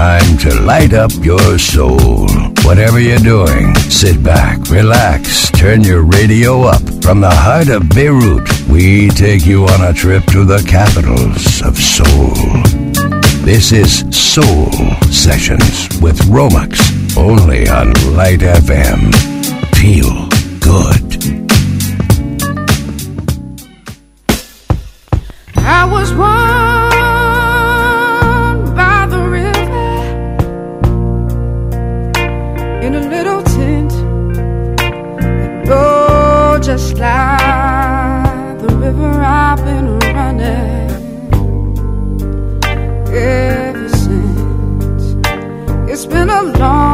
time to light up your soul. Whatever you're doing, sit back, relax, turn your radio up. From the heart of Beirut, we take you on a trip to the capitals of soul. This is Soul Sessions with Romex, only on Light FM. Feel good. I was one. so long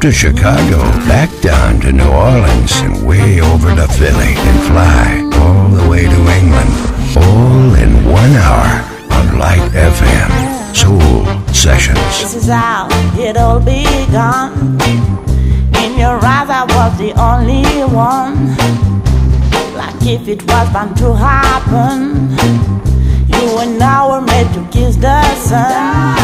to Chicago, back down to New Orleans, and way over to Philly, and fly all the way to England, all in one hour on Light FM. Soul Sessions. This is how it'll be. In your eyes, I was the only one. Like if it was bound to happen. You and I were made to kiss the sun.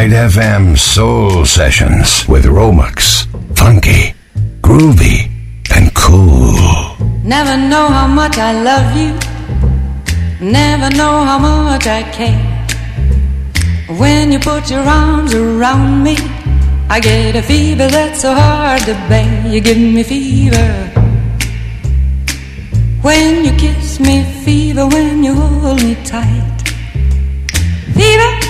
Tide FM Soul Sessions with Romex. Funky, groovy, and cool. Never know how much I love you. Never know how much I care. When you put your arms around me, I get a fever that's so hard to bear. You give me fever. When you kiss me, fever, when you hold me tight. Fever!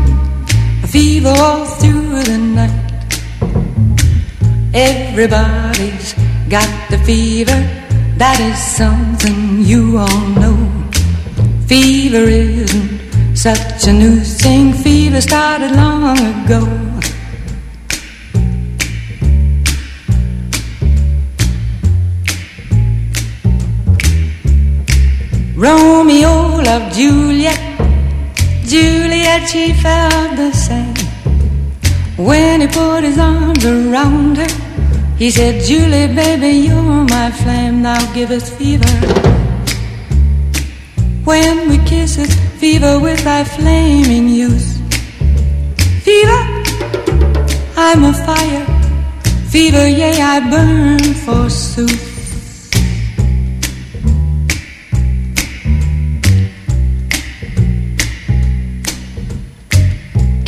fever all through the night. Everybody's got the fever, that is something you all know. Fever isn't such a new thing, fever started long ago. Romeo loved Juliet, Juliet, she felt the same. When he put his arms around her, he said, Julie, baby, you're my flame, now give us fever. When we kiss it, fever with thy flaming youth. Fever, I'm a fire. Fever, yea, I burn forsooth.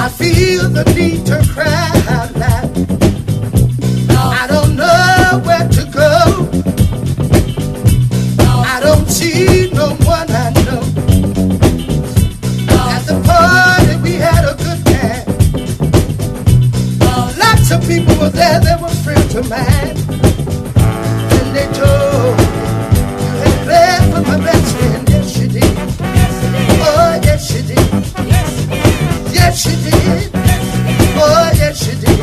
I feel the need to cry out loud. I don't know where to go. I don't see no one I know. At the party we had a good time. Lots of people were there that were friends mine. And they told me you had played for my best You did. Oh, yes, you did.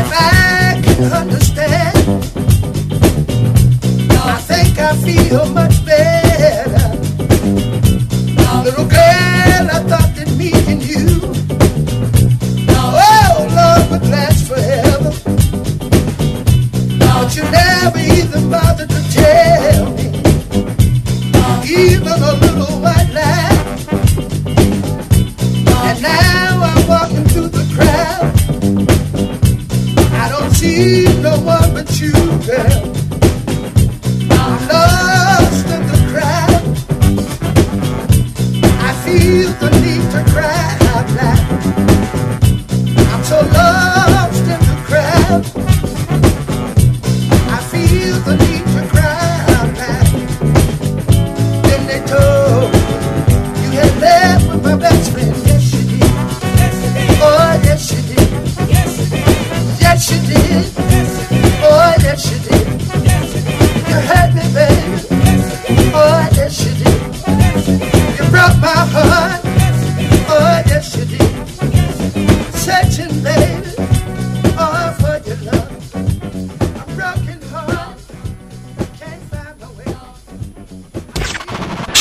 If I can understand, I think I feel much better. Little girl, I thought you, girl.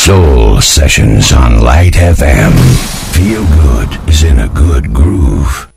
Soul Sessions on Light FM. Feel good is in a good groove.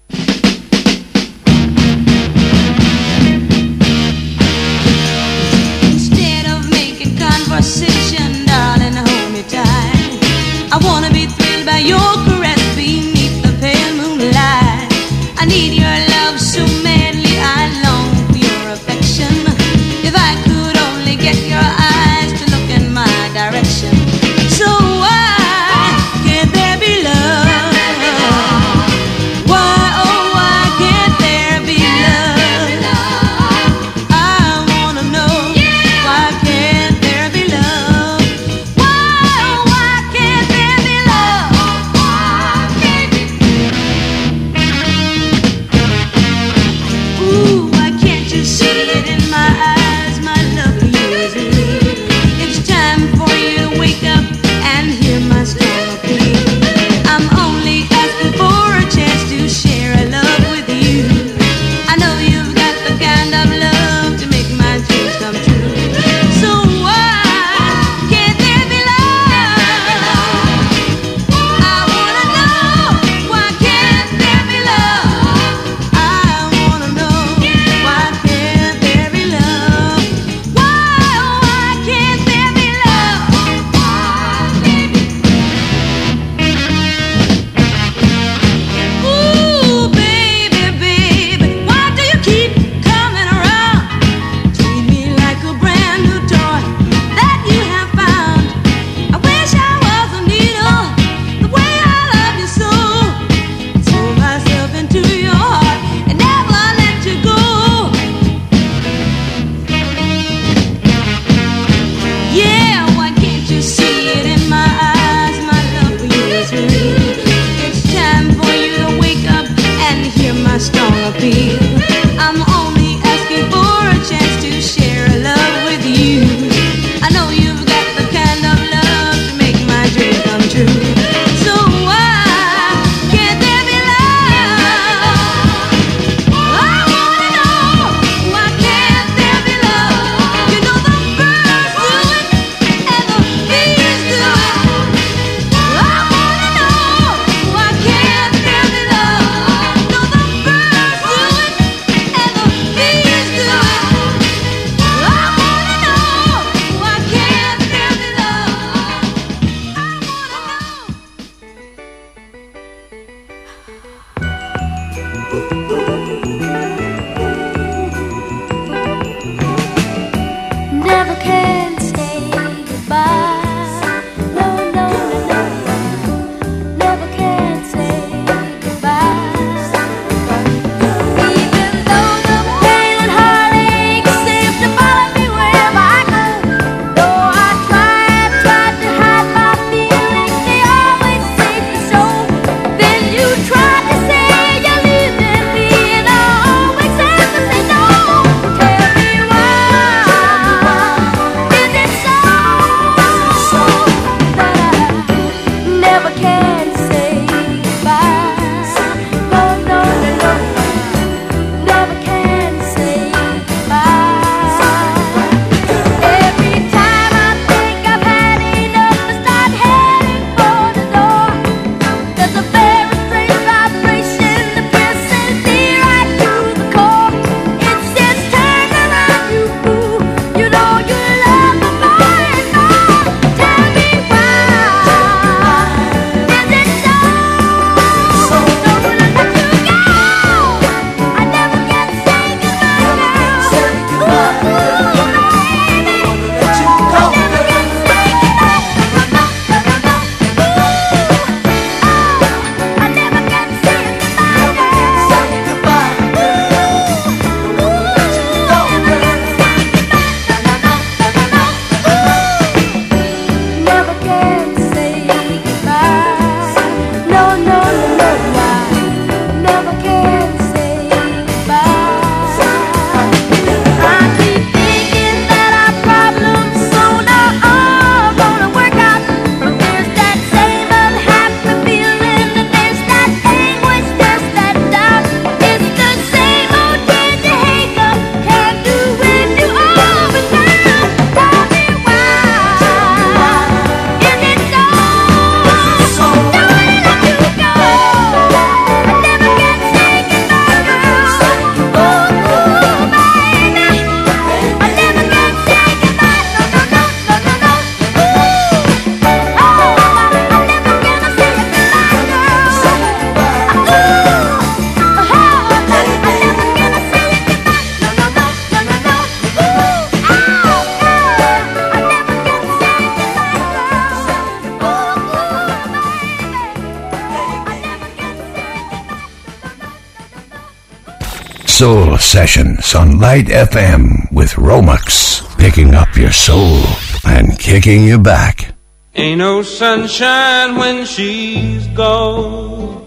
Soul Sessions on Light FM with Romex, picking up your soul and kicking you back. Ain't no sunshine when she's gone.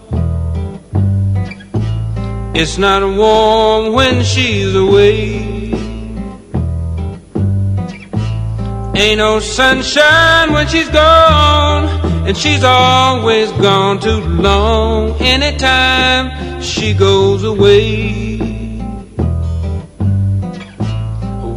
It's not warm when she's away. Ain't no sunshine when she's gone, and she's always gone too long. Anytime she goes away,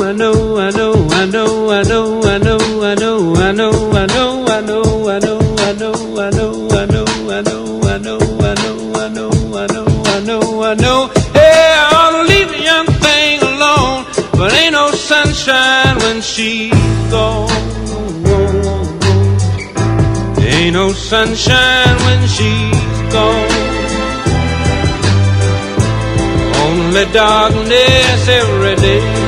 I know, I know, I know, I know, I know, I know, I know, I know, I know, I know, I know, I know, I know, I know, I know, I know, I know, I know, I know, I know. Hey, I ought to leave the young thing alone, but ain't no sunshine when she's gone. Ain't no sunshine when she's gone. Only darkness every day.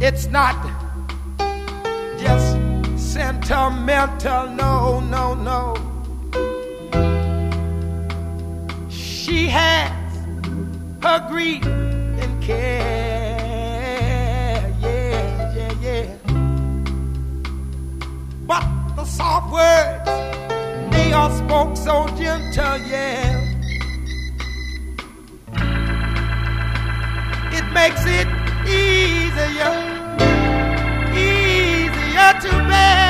It's not just sentimental, no, no, no. She has her grief and care, yeah, yeah, yeah. But the soft words, they are spoke so gentle, yeah. It makes it easier, easier to bear.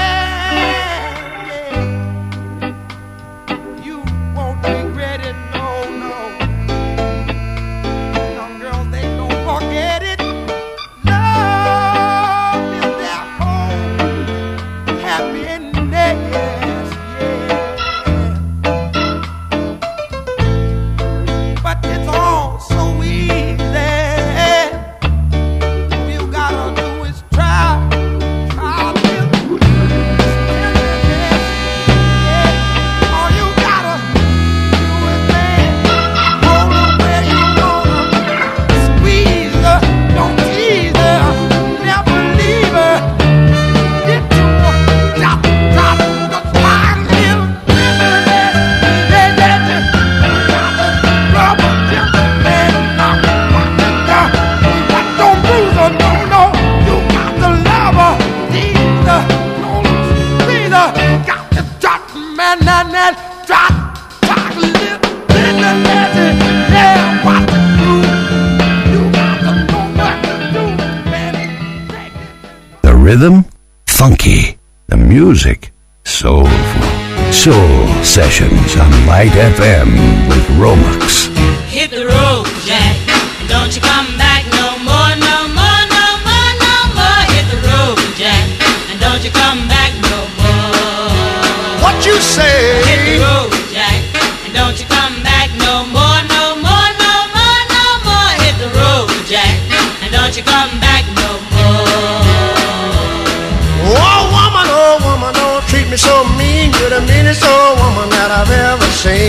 rhythm, funky. The music, soulful. Soul Sessions on Light FM with Romex. Hit the road, Jack. Don't you come back.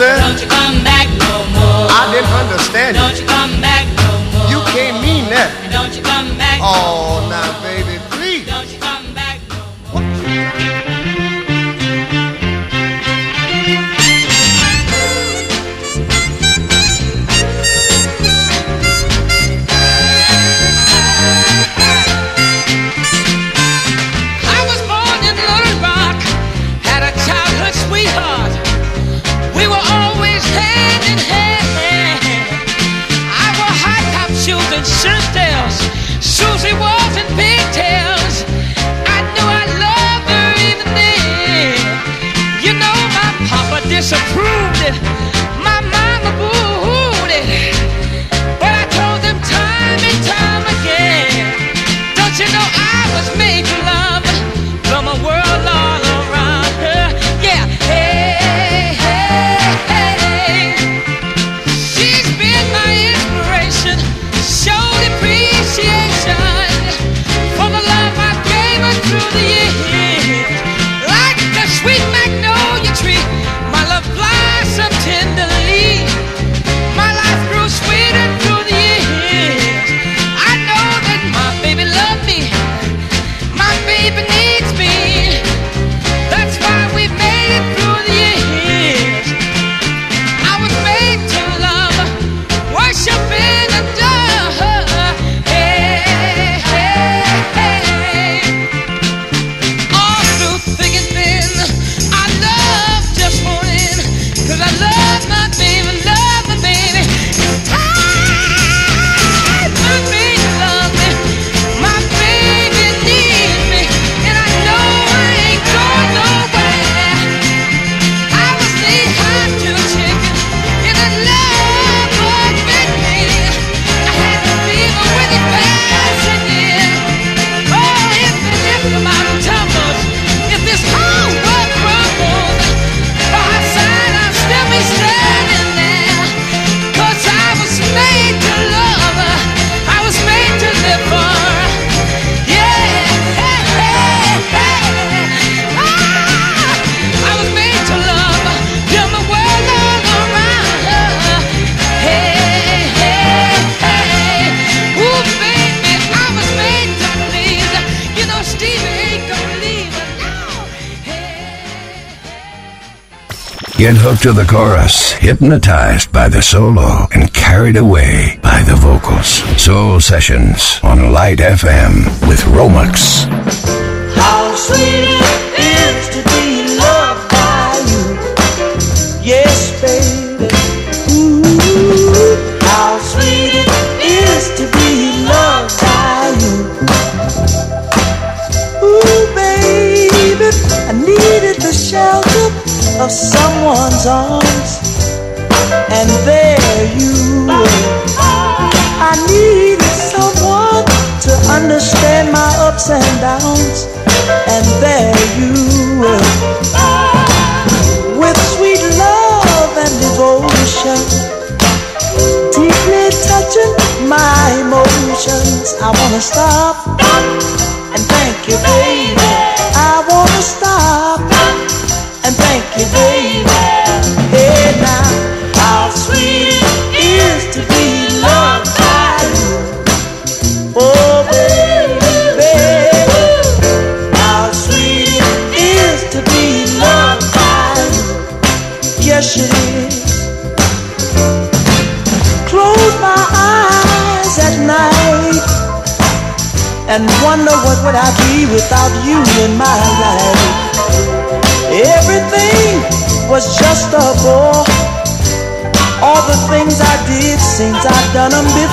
said? Don't you come back no more. I didn't understand. Don't you come back no more. You can't mean that. And don't you come back. Oh, no now, baby. get hooked to the chorus, hypnotized by the solo, and carried away by the vocals. Soul Sessions on Light FM with Romex. someone's arms, and there you were. I needed someone to understand my ups and downs, and there you were. With sweet love and devotion, deeply touching my emotions, I wanna stop and thank you, baby.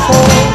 hole.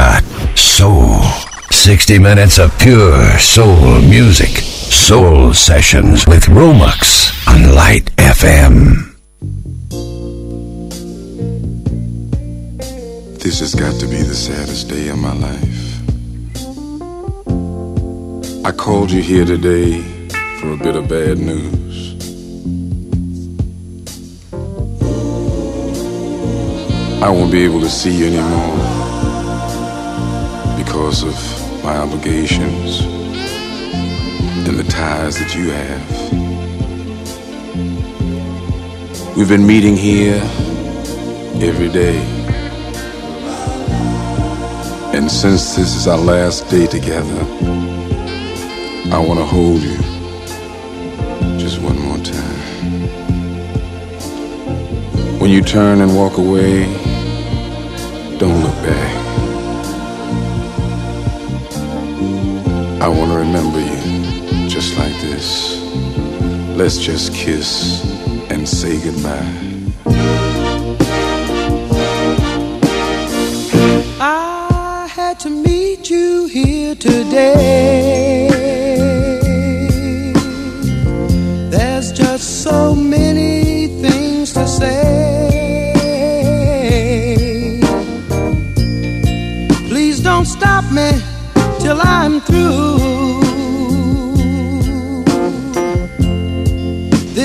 Got soul. 60 minutes of pure soul music. Soul sessions with Romux on Light FM. This has got to be the saddest day of my life. I called you here today for a bit of bad news. I won't be able to see you anymore because of my obligations and the ties that you have. We've been meeting here every day. And since this is our last day together, I want to hold you just one more time. When you turn and walk away, want to remember you just like this. Let's just kiss and say goodbye. I had to meet you here today.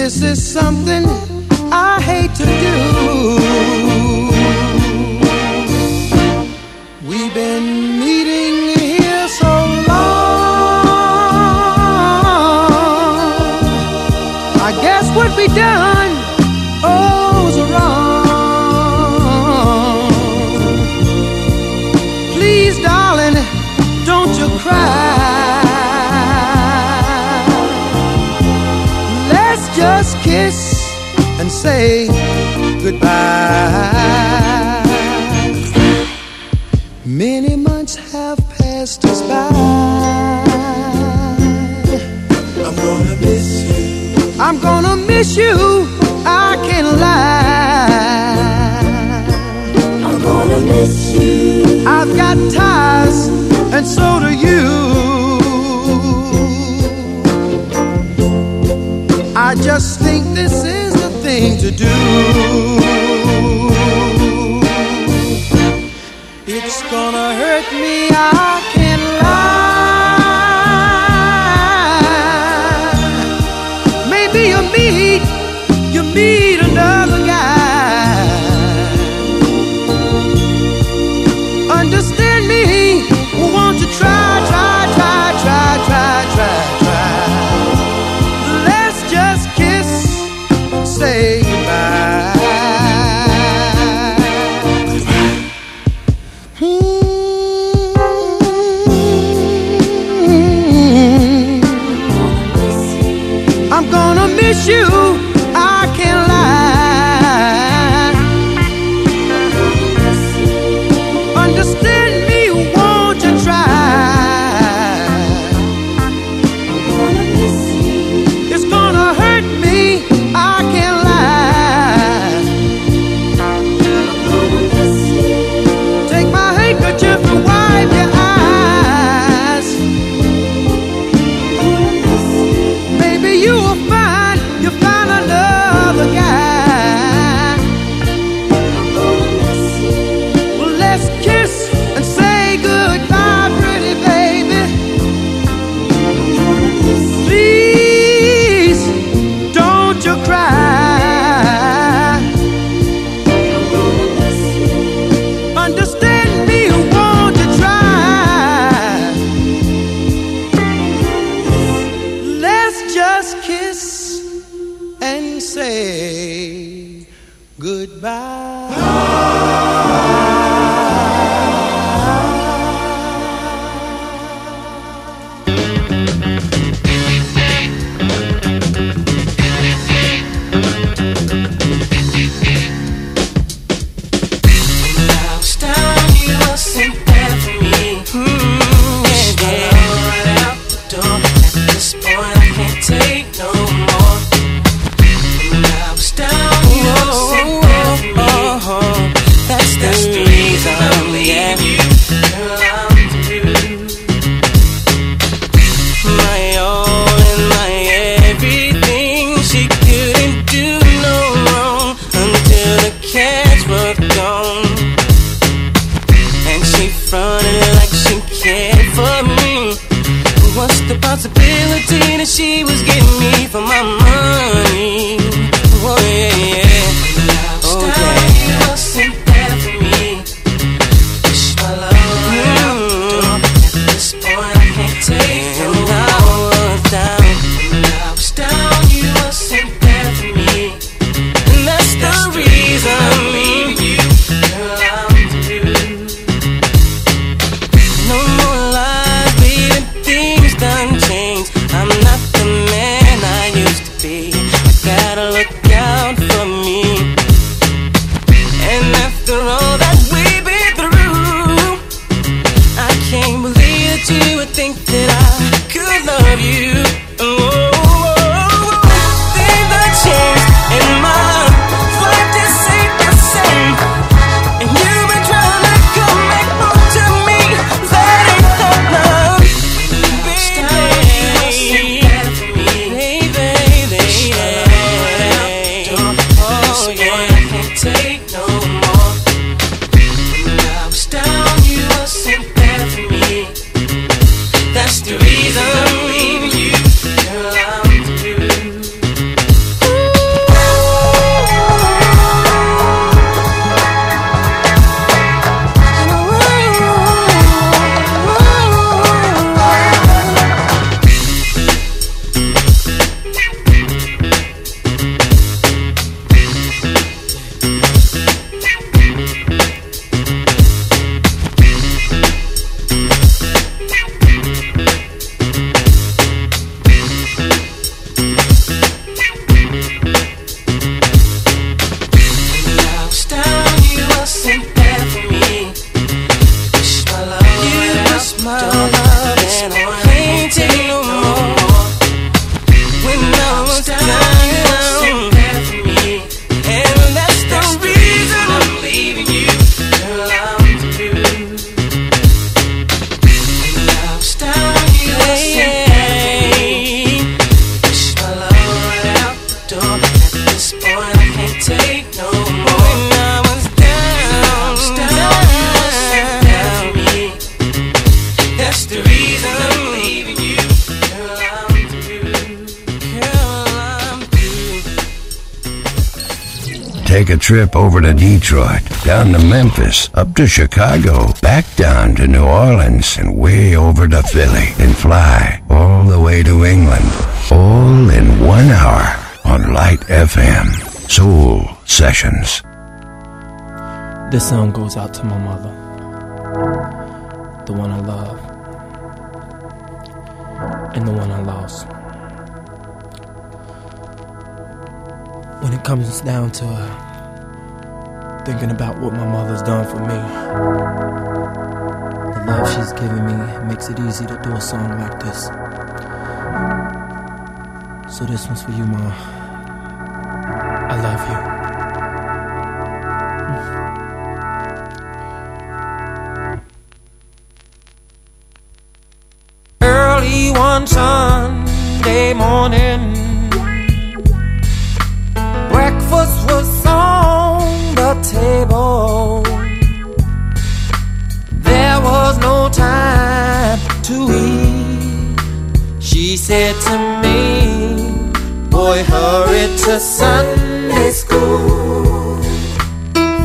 This is something I hate to do. Goodbye. Many months have passed us by. I'm gonna miss you. I'm gonna miss you. Do. What's the possibility that she was getting me for my money? Oh, yeah, yeah. Trip over to Detroit, down to Memphis, up to Chicago, back down to New Orleans, and way over to Philly, and fly all the way to England, all in one hour on Light FM. Soul Sessions. This song goes out to my mother, the one I love, and the one I lost. When it comes down to uh, thinking about what my mother's done for me. The love she's given me makes it easy to do a song like this. So this one's for you, Mom. I love you. to me. Boy, hurry to Sunday school.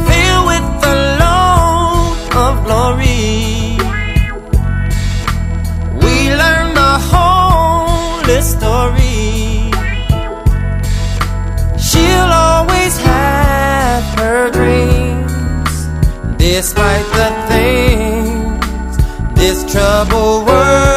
Filled with the load of glory. We learn the whole story. She'll always have her dreams, despite the things this troubled world.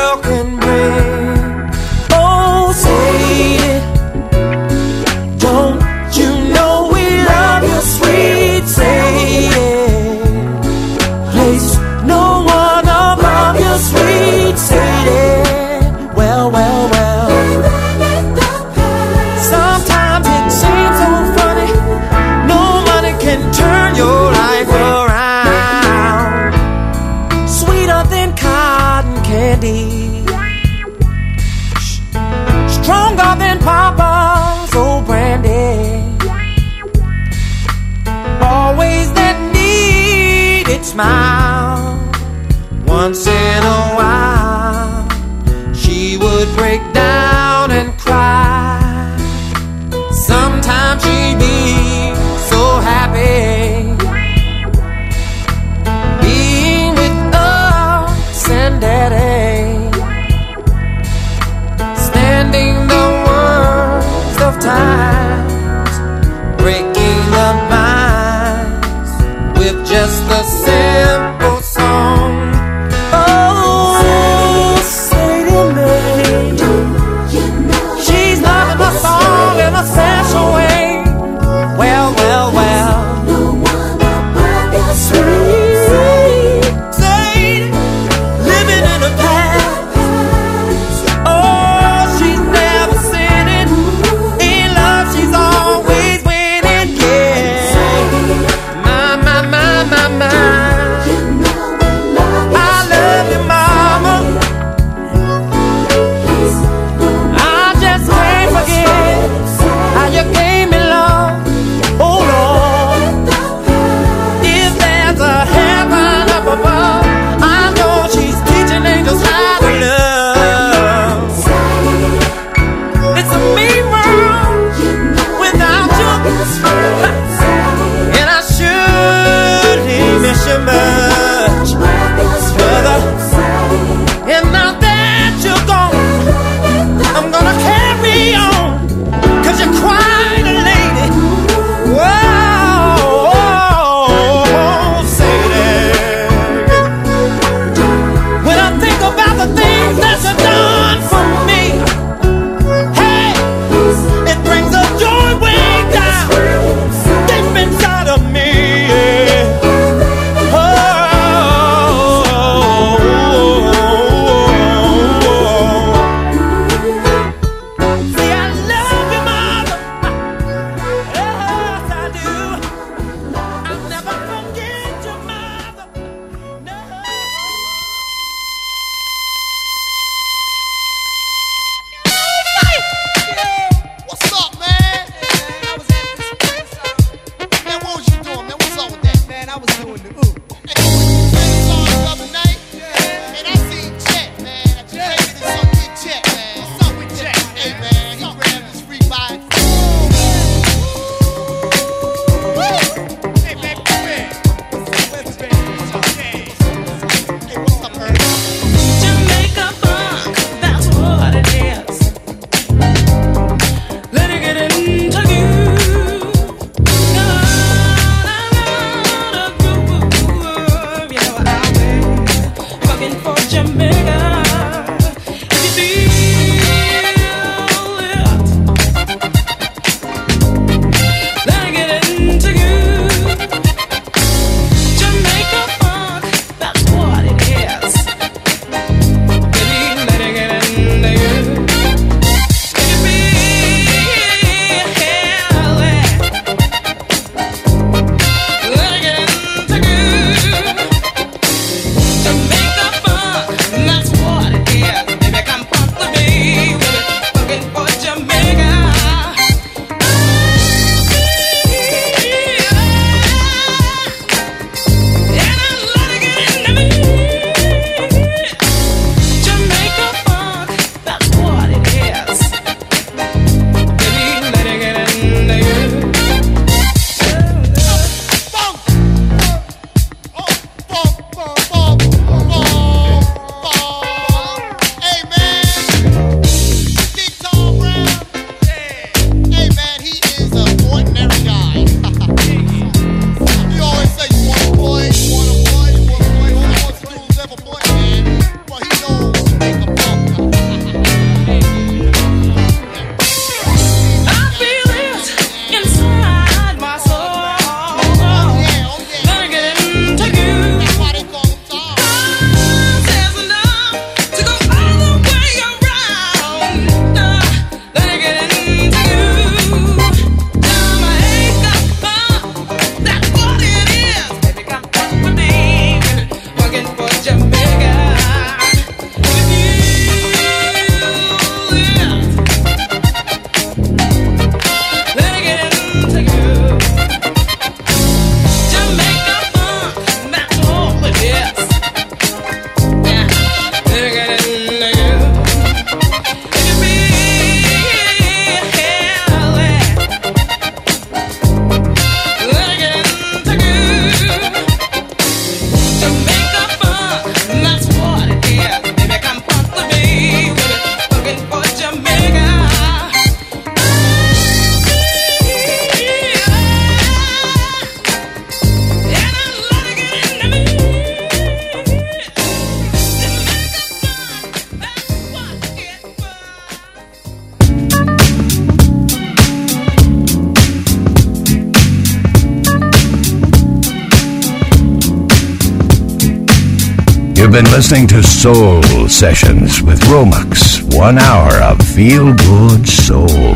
Listening to Soul Sessions with Romux. One hour of feel good soul.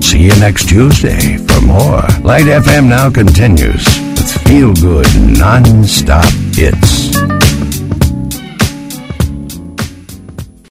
See you next Tuesday for more. Light FM now continues with feel good non stop hits.